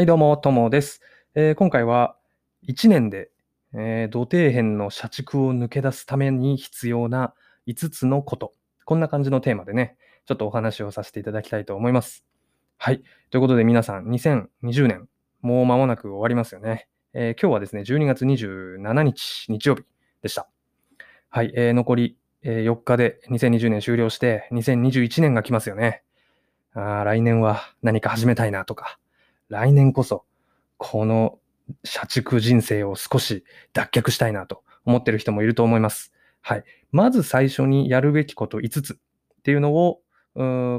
はい、どうも、ともです。えー今回は、1年で、えー土底辺の社畜を抜け出すために必要な5つのこと。こんな感じのテーマでね、ちょっとお話をさせていただきたいと思います。はい。ということで皆さん、2020年、もう間もなく終わりますよね。えー今日はですね、12月27日、日曜日でした。はい。えー残り、え4日で2020年終了して、2021年が来ますよね。あ来年は何か始めたいなとか、来年こそ、この社畜人生を少し脱却したいなと思ってる人もいると思います。はい。まず最初にやるべきこと5つっていうのを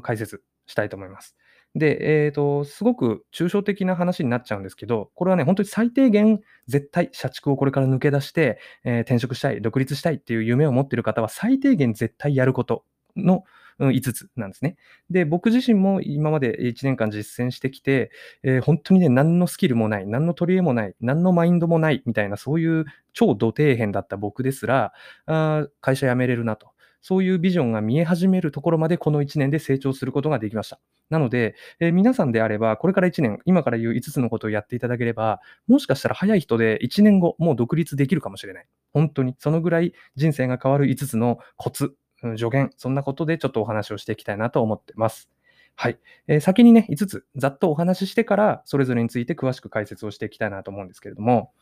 解説したいと思います。で、えっ、と、すごく抽象的な話になっちゃうんですけど、これはね、本当に最低限、絶対社畜をこれから抜け出して、えー転職したい、独立したいっていう夢を持ってる方は、最低限絶対やることのうん5つなんですね。で、僕自身も今まで1年間実践してきて、えー本当にね、何のスキルもない、何の取り柄もない、何のマインドもないみたいな、そういう超土底辺だった僕ですら、あ会社辞めれるなと。そういうビジョンが見え始めるところまでこの1年で成長することができました。なので、えー皆さんであれば、これから1年、今から言う5つのことをやっていただければ、もしかしたら早い人で1年後、もう独立できるかもしれない。本当に、そのぐらい人生が変わる5つのコツ、助言、そんなことでちょっとお話をしていきたいなと思ってます。はい。えー先にね、5つ、ざっとお話ししてから、それぞれについて詳しく解説をしていきたいなと思うんですけれども、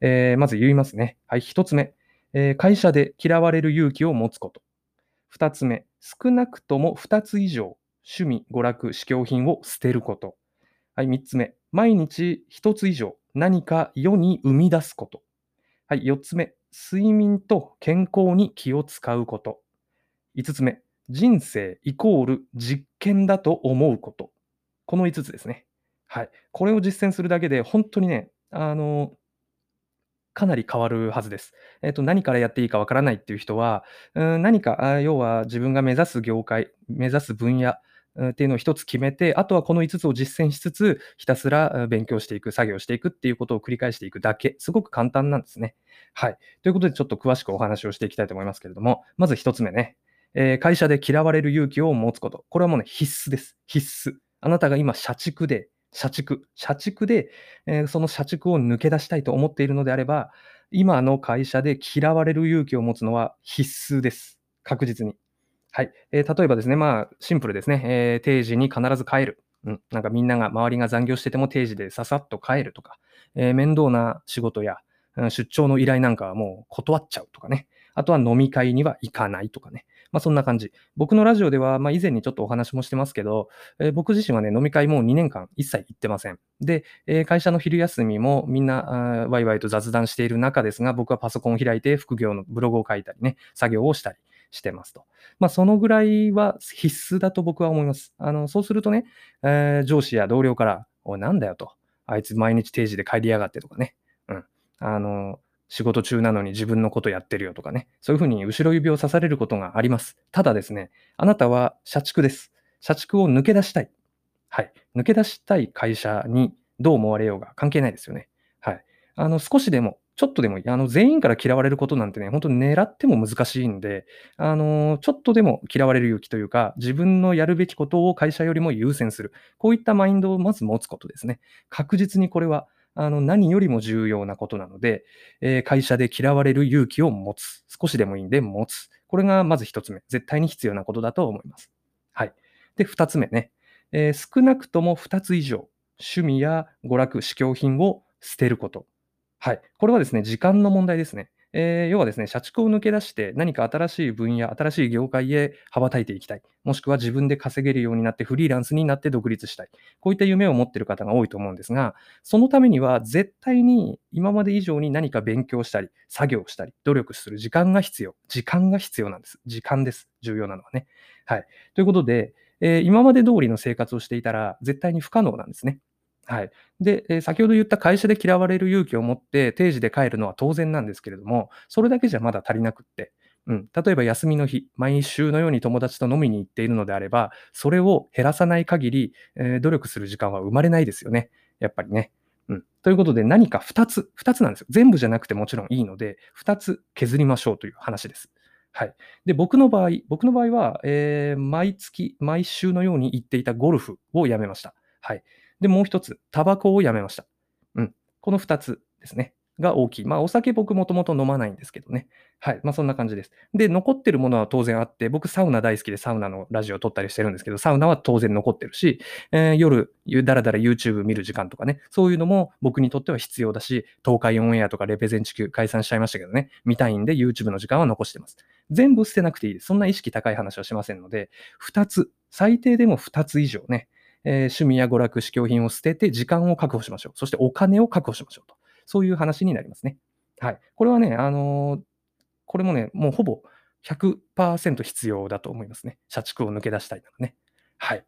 えーまず言いますね。はい、1つ目、えー会社で嫌われる勇気を持つこと。2つ目、少なくとも2つ以上、趣味、娯楽、試供品を捨てること。はい、3つ目、毎日1つ以上、何か世に生み出すこと。はい、4つ目、睡眠と健康に気を使うこと。5つ目、人生イコール実験だと思うこと。この5つですね。はい。これを実践するだけで、本当にね、あの、かなり変わるはずです。えっと、何からやっていいかわからないっていう人は、うん、何か、要は自分が目指す業界、目指す分野、っていうのを一つ決めて、あとはこの5つを実践しつつ、ひたすら勉強していく、作業していくっていうことを繰り返していくだけ。すごく簡単なんですね。はい。ということで、ちょっと詳しくお話をしていきたいと思いますけれども、まず1つ目ね。えー会社で嫌われる勇気を持つこと。これはもうね、必須です。必須。あなたが今、社畜で、社畜、社畜で、えーその社畜を抜け出したいと思っているのであれば、今の会社で嫌われる勇気を持つのは必須です。確実に。はい。えー例えばですね、まあ、シンプルですね。えー定時に必ず帰る。うん。なんかみんなが、周りが残業してても定時でささっと帰るとか、えー面倒な仕事や、うん出張の依頼なんかはもう断っちゃうとかね。あとは飲み会には行かないとかね。まあそんな感じ。僕のラジオでは、まあ以前にちょっとお話もしてますけど、えー僕自身はね、飲み会もう2年間一切行ってません。で、えー会社の昼休みもみんな、ワイワイと雑談している中ですが、僕はパソコンを開いて副業のブログを書いたりね、作業をしたりしてますと。まあそのぐらいは必須だと僕は思います。あの、そうするとね、えー上司や同僚から、おい、なんだよと。あいつ毎日定時で帰りやがってとかね。うん。あの、仕事中なのに自分のことやってるよとかね。そういうふうに後ろ指を刺されることがあります。ただですね、あなたは社畜です。社畜を抜け出したい。はい。抜け出したい会社にどう思われようが関係ないですよね。はい。あの、少しでも、ちょっとでもいい、あの、全員から嫌われることなんてね、本当に狙っても難しいんで、あの、ちょっとでも嫌われる勇気というか、自分のやるべきことを会社よりも優先する。こういったマインドをまず持つことですね。確実にこれは、あの、何よりも重要なことなので、えー会社で嫌われる勇気を持つ。少しでもいいんで持つ。これがまず一つ目。絶対に必要なことだと思います。はい。で、二つ目ね。えー少なくとも二つ以上、趣味や娯楽、試供品を捨てること。はい。これはですね、時間の問題ですね。えー要はですね、社畜を抜け出して何か新しい分野、新しい業界へ羽ばたいていきたい。もしくは自分で稼げるようになってフリーランスになって独立したい。こういった夢を持っている方が多いと思うんですが、そのためには絶対に今まで以上に何か勉強したり、作業したり、努力する時間が必要。時間が必要なんです。時間です。重要なのはね。はい。ということで、えー今まで通りの生活をしていたら絶対に不可能なんですね。はい。で、えー先ほど言った会社で嫌われる勇気を持って定時で帰るのは当然なんですけれども、それだけじゃまだ足りなくって、うん、例えば休みの日、毎週のように友達と飲みに行っているのであれば、それを減らさない限り、えー努力する時間は生まれないですよね。やっぱりね。うん。ということで、何か2つ、2つなんですよ。全部じゃなくてもちろんいいので、2つ削りましょうという話です。はい。で、僕の場合、僕の場合は、えー毎月、毎週のように行っていたゴルフをやめました。はい。で、もう一つ、タバコをやめました。うん。この2つですね。が大きい。まあ、お酒僕もともと飲まないんですけどね。はい。まあ、そんな感じです。で、残ってるものは当然あって、僕サウナ大好きでサウナのラジオを撮ったりしてるんですけど、サウナは当然残ってるし、えー、夜、だらだら YouTube 見る時間とかね、そういうのも僕にとっては必要だし、東海オンエアとかレペゼン地区解散しちゃいましたけどね、見たいんで YouTube の時間は残してます。全部捨てなくていいです。そんな意識高い話はしませんので、2つ、最低でも2つ以上ね、えー、趣味や娯楽、試供品を捨てて時間を確保しましょう。そしてお金を確保しましょうと。そういう話になりますね。はい。これはね、あのー、これもね、もうほぼ100%必要だと思いますね。社畜を抜け出したいならね。はい。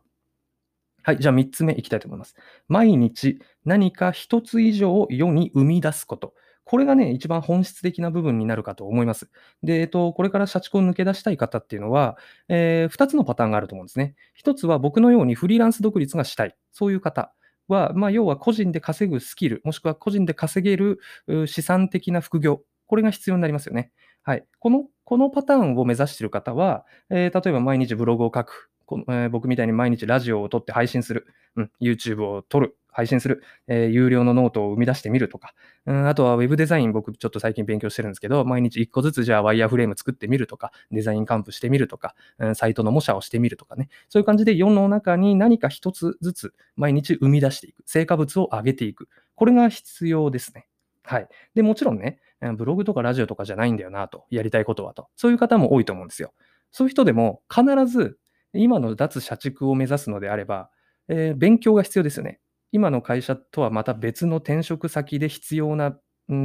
はい。じゃあ3つ目いきたいと思います。毎日何か1つ以上を世に生み出すこと。これがね、一番本質的な部分になるかと思います。で、えっと、これから社畜を抜け出したい方っていうのは、えー、2つのパターンがあると思うんですね。1つは僕のようにフリーランス独立がしたい。そういう方。は、まあ、要は個人で稼ぐスキル、もしくは個人で稼げる資産的な副業、これが必要になりますよね。はい。この、このパターンを目指している方は、えー、例えば毎日ブログを書く、このえー、僕みたいに毎日ラジオを録って配信する、うん、YouTube を撮る、配信する、えー、有料のノートを生み出してみるとか、うん、あとは Web デザイン僕ちょっと最近勉強してるんですけど、毎日1個ずつじゃあワイヤーフレーム作ってみるとか、デザインカンプしてみるとか、うん、サイトの模写をしてみるとかね、そういう感じで世の中に何か一つずつ毎日生み出していく、成果物を上げていく。これが必要ですね。はい。で、もちろんね、ブログとかラジオとかじゃないんだよなと、やりたいことはと。そういう方も多いと思うんですよ。そういう人でも必ず今の脱社畜を目指すのであれば、えー、勉強が必要ですよね。今の会社とはまた別の転職先で必要な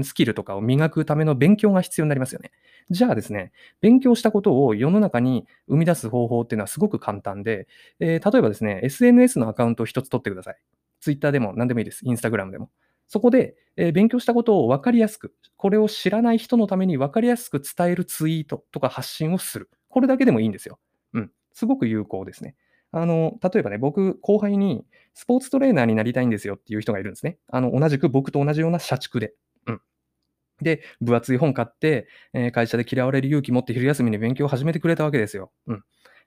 スキルとかを磨くための勉強が必要になりますよね。じゃあですね、勉強したことを世の中に生み出す方法っていうのはすごく簡単で、えー、例えばですね、SNS のアカウントを一つ取ってください。Twitter でも何でもいいです。Instagram でも。そこで、えー、勉強したことを分かりやすく、これを知らない人のために分かりやすく伝えるツイートとか発信をする。これだけでもいいんですよ。うん。すごく有効ですね。あの、例えばね、僕、後輩にスポーツトレーナーになりたいんですよっていう人がいるんですね。あの、同じく僕と同じような社畜で。うん。で、分厚い本買って、えー、会社で嫌われる勇気持って昼休みに勉強を始めてくれたわけですよ。うん。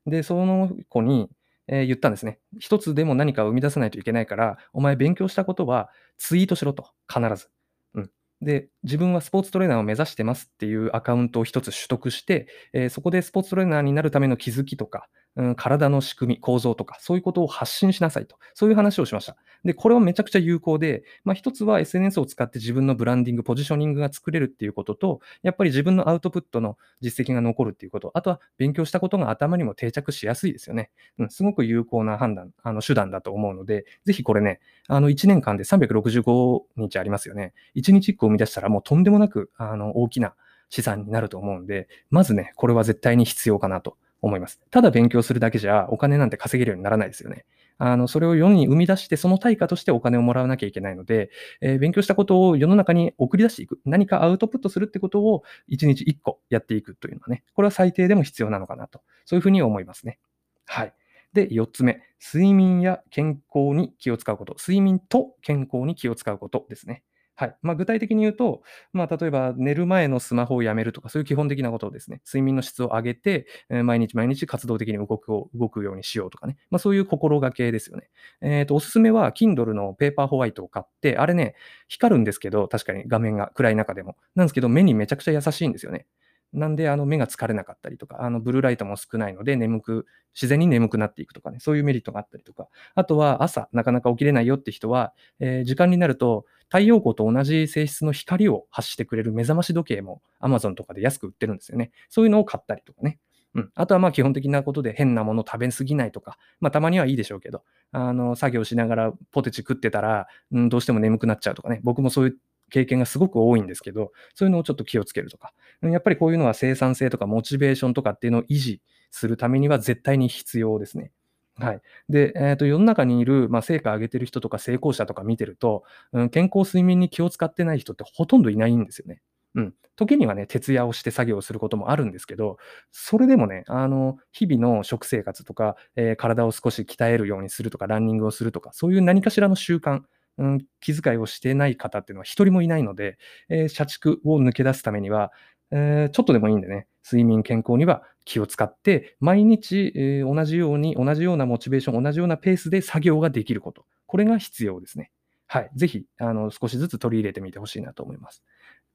で、その子に、えー、言ったんですね。一つでも何かを生み出さないといけないから、お前勉強したことはツイートしろと。必ず。うん。で、自分はスポーツトレーナーを目指してますっていうアカウントを一つ取得して、えー、そこでスポーツトレーナーになるための気づきとか、体の仕組み、構造とか、そういうことを発信しなさいと。そういう話をしました。で、これはめちゃくちゃ有効で、まあ、一つは SNS を使って自分のブランディング、ポジショニングが作れるっていうことと、やっぱり自分のアウトプットの実績が残るっていうこと、あとは勉強したことが頭にも定着しやすいですよね。うん、すごく有効な判断、あの手段だと思うので、ぜひこれね、あの1年間で365日ありますよね。1日1個生み出したらもうとんでもなくあの大きな資産になると思うんで、まずね、これは絶対に必要かなと思います。ただ勉強するだけじゃお金なんて稼げるようにならないですよね。あの、それを世に生み出して、その対価としてお金をもらわなきゃいけないので、えー、勉強したことを世の中に送り出していく。何かアウトプットするってことを1日1個やっていくというのはね、これは最低でも必要なのかなと。そういうふうに思いますね。はい。で、4つ目。睡眠や健康に気を使うこと。睡眠と健康に気を使うことですね。はい。まあ、具体的に言うと、まあ、例えば寝る前のスマホをやめるとか、そういう基本的なことをですね、睡眠の質を上げて、えー、毎日毎日活動的に動くを動くようにしようとかね、まあ、そういう心がけですよね。えっ、と、おすすめは、Kindle のペーパーホワイトを買って、あれね、光るんですけど、確かに画面が暗い中でも。なんですけど、目にめちゃくちゃ優しいんですよね。なんで、あの目が疲れなかったりとか、あのブルーライトも少ないので、眠く、自然に眠くなっていくとかね、そういうメリットがあったりとか、あとは朝、なかなか起きれないよって人は、えー、時間になると、太陽光と同じ性質の光を発してくれる目覚まし時計も Amazon とかで安く売ってるんですよね。そういうのを買ったりとかね。うん、あとはまあ基本的なことで変なもの食べ過ぎないとか、まあたまにはいいでしょうけど、あの作業しながらポテチ食ってたら、うん、どうしても眠くなっちゃうとかね、僕もそういう経験がすごく多いんですけど、そういうのをちょっと気をつけるとか、やっぱりこういうのは生産性とかモチベーションとかっていうのを維持するためには絶対に必要ですね。はい。で、えーと、世の中にいる、まあ、成果上げてる人とか成功者とか見てると、うん、健康睡眠に気を使ってない人ってほとんどいないんですよね。うん。時にはね、徹夜をして作業することもあるんですけど、それでもね、あの、日々の食生活とか、えー、体を少し鍛えるようにするとか、ランニングをするとか、そういう何かしらの習慣、うん、気遣いをしてない方っていうのは一人もいないので、えー、社畜を抜け出すためには、えー、ちょっとでもいいんでね、睡眠健康には気を使って、毎日、えー、同じように、同じようなモチベーション、同じようなペースで作業ができること。これが必要ですね。はい。ぜひ、あの、少しずつ取り入れてみてほしいなと思います。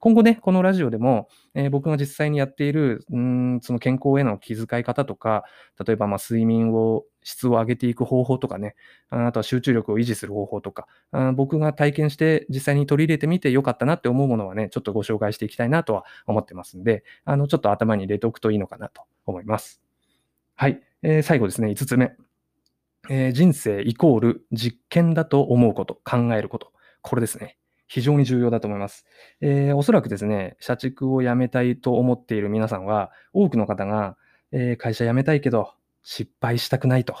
今後ね、このラジオでも、えー、僕が実際にやっている、ん、その健康への気遣い方とか、例えば、ま睡眠を、質を上げていく方法とかね、あとは集中力を維持する方法とか、僕が体験して実際に取り入れてみてよかったなって思うものはね、ちょっとご紹介していきたいなとは思ってますんで、あの、ちょっと頭に入れておくといいのかなと思います。はい。えー、最後ですね、5つ目。えー、人生イコール実験だと思うこと、考えること。これですね。非常に重要だと思います。えー、おそらくですね、社畜を辞めたいと思っている皆さんは、多くの方が、えー、会社辞めたいけど、失敗したくないと、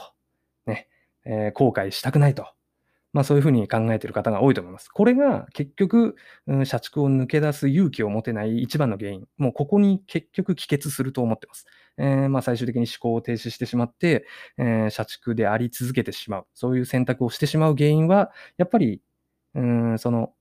ね、えー、後悔したくないと、まあそういうふうに考えている方が多いと思います。これが結局、うん、社畜を抜け出す勇気を持てない一番の原因。もうここに結局帰結すると思ってます。えー、まあ最終的に思考を停止してしまって、えー、社畜であり続けてしまう。そういう選択をしてしまう原因は、やっぱり、うん、その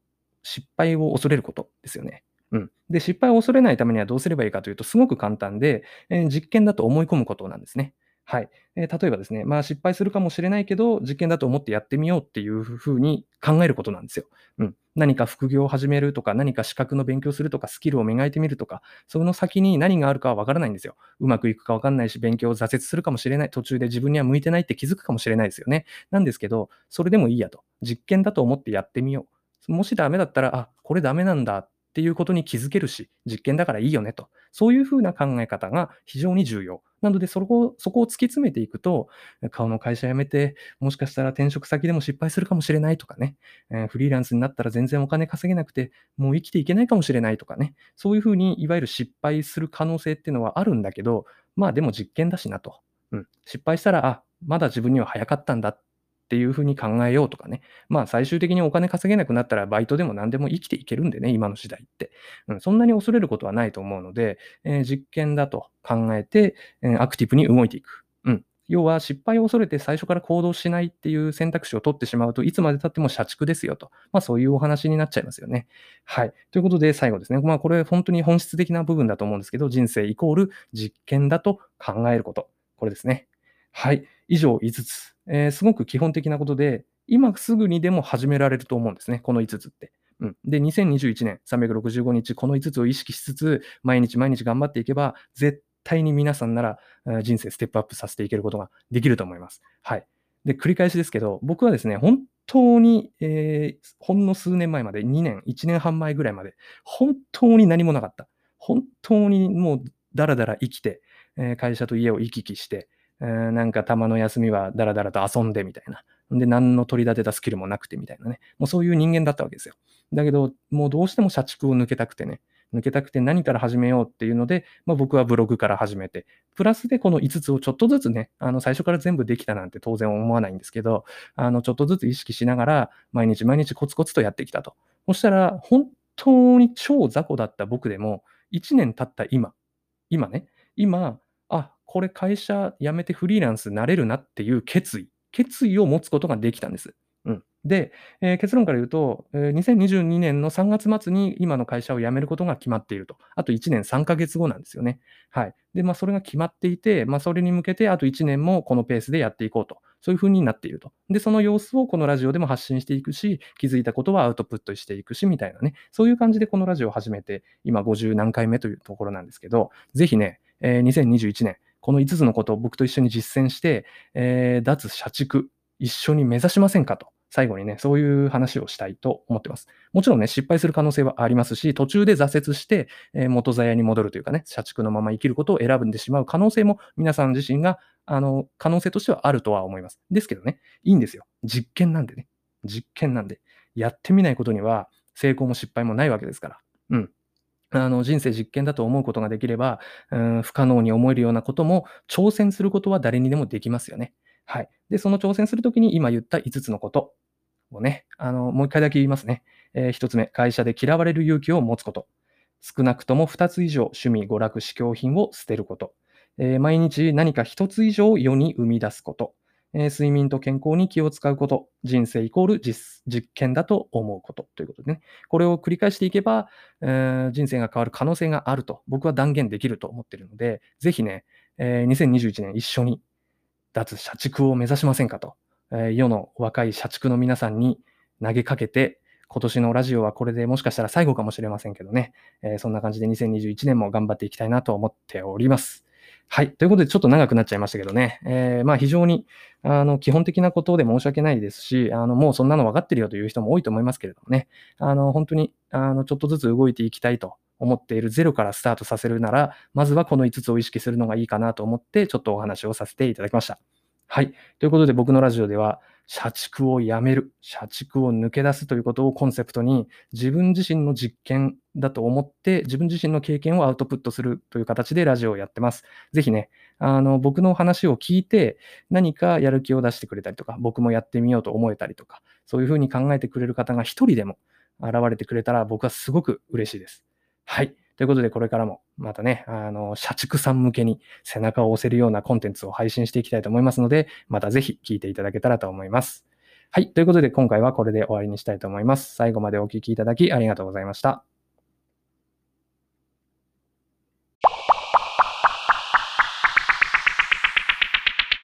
失敗を恐れることですよね。うん。で、失敗を恐れないためにはどうすればいいかというと、すごく簡単で、えー、実験だと思い込むことなんですね。はい。えー、例えばですね、まあ失敗するかもしれないけど、実験だと思ってやってみようっていうふうに考えることなんですよ。うん。何か副業を始めるとか、何か資格の勉強するとか、スキルを磨いてみるとか、その先に何があるかはわからないんですよ。うまくいくかわかんないし、勉強を挫折するかもしれない。途中で自分には向いてないって気づくかもしれないですよね。なんですけど、それでもいいやと。実験だと思ってやってみよう。もしダメだったら、あ、これダメなんだっていうことに気づけるし、実験だからいいよねと。そういうふうな考え方が非常に重要。なので、そこをそこを突き詰めていくと、顔の会社辞めて、もしかしたら転職先でも失敗するかもしれないとかね、えー、フリーランスになったら全然お金稼げなくて、もう生きていけないかもしれないとかね、そういうふうにいわゆる失敗する可能性っていうのはあるんだけど、まあでも実験だしなと。うん、失敗したら、あ、まだ自分には早かったんだっっていうふうに考えようとかね。まあ最終的にお金稼げなくなったらバイトでも何でも生きていけるんでね、今の時代って。うん、そんなに恐れることはないと思うので、えー、実験だと考えて、えー、アクティブに動いていく。うん。要は失敗を恐れて最初から行動しないっていう選択肢を取ってしまうといつまで経っても社畜ですよと。まあそういうお話になっちゃいますよね。はい。ということで最後ですね。まあこれ本当に本質的な部分だと思うんですけど、人生イコール実験だと考えること。これですね。はい。以上5つ。えー、すごく基本的なことで、今すぐにでも始められると思うんですね。この5つって。うん、で、2021年365日、この5つを意識しつつ、毎日毎日頑張っていけば、絶対に皆さんなら人生ステップアップさせていけることができると思います。はい。で、繰り返しですけど、僕はですね、本当に、えー、ほんの数年前まで、2年、1年半前ぐらいまで、本当に何もなかった。本当にもうだらだら生きて、えー、会社と家を行き来して、えー、なんかたまの休みはだらだらと遊んでみたいな。で、何の取り立てたスキルもなくてみたいなね。もうそういう人間だったわけですよ。だけど、もうどうしても社畜を抜けたくてね。抜けたくて何から始めようっていうので、まあ、僕はブログから始めて、プラスでこの5つをちょっとずつね、あの最初から全部できたなんて当然思わないんですけど、あのちょっとずつ意識しながら、毎日毎日コツコツとやってきたと。そしたら、本当に超雑魚だった僕でも、1年経った今、今ね、今、あ、これ会社辞めてフリーランスになれるなっていう決意、決意を持つことができたんです。うん、で、えー、結論から言うと、えー、2022年の3月末に今の会社を辞めることが決まっていると。あと1年3ヶ月後なんですよね。はい。で、まあ、それが決まっていて、まあ、それに向けてあと1年もこのペースでやっていこうと。そういうふうになっていると。で、その様子をこのラジオでも発信していくし、気づいたことはアウトプットしていくし、みたいなね。そういう感じでこのラジオを始めて、今50何回目というところなんですけど、ぜひね、えー、2021年、この5つのことを僕と一緒に実践して、えー、脱社畜、一緒に目指しませんかと。最後にね、そういう話をしたいと思ってます。もちろんね、失敗する可能性はありますし、途中で挫折して、えー、元座屋に戻るというかね、社畜のまま生きることを選んでしまう可能性も皆さん自身が、あの、可能性としてはあるとは思います。ですけどね、いいんですよ。実験なんでね。実験なんで。やってみないことには成功も失敗もないわけですから。うん。あの人生実験だと思うことができれば、うん、不可能に思えるようなことも挑戦することは誰にでもできますよね。はい。で、その挑戦するときに今言った5つのことをね、あの、もう一回だけ言いますね。えー、1つ目、会社で嫌われる勇気を持つこと。少なくとも2つ以上趣味、娯楽、試供品を捨てること。えー、毎日何か1つ以上世に生み出すこと。えー、睡眠と健康に気を使うこと、人生イコール実実験だと思うことということでね、これを繰り返していけば、えー、人生が変わる可能性があると僕は断言できると思っているので、ぜひね、えー、2021年一緒に脱社畜を目指しませんかとえー世の若い社畜の皆さんに投げかけて、今年のラジオはこれでもしかしたら最後かもしれませんけどね、えーそんな感じで2021年も頑張っていきたいなと思っております。はい。ということで、ちょっと長くなっちゃいましたけどね。えーまあ、非常に、あの、基本的なことで申し訳ないですし、あの、もうそんなの分かってるよという人も多いと思いますけれどもね。あの、本当に、あの、ちょっとずつ動いていきたいと思っているゼロからスタートさせるなら、まずはこの5つを意識するのがいいかなと思って、ちょっとお話をさせていただきました。はい。ということで、僕のラジオでは、社畜をやめる、社畜を抜け出すということをコンセプトに、自分自身の実験だと思って、自分自身の経験をアウトプットするという形でラジオをやってます。ぜひね、あの、僕の話を聞いて、何かやる気を出してくれたりとか、僕もやってみようと思えたりとか、そういうふうに考えてくれる方が一人でも現れてくれたら、僕はすごく嬉しいです。はい。ということで、これからもまたね、あの、社畜さん向けに背中を押せるようなコンテンツを配信していきたいと思いますので、またぜひ聞いていただけたらと思います。はい。ということで、今回はこれで終わりにしたいと思います。最後までお聴きいただきありがとうございました。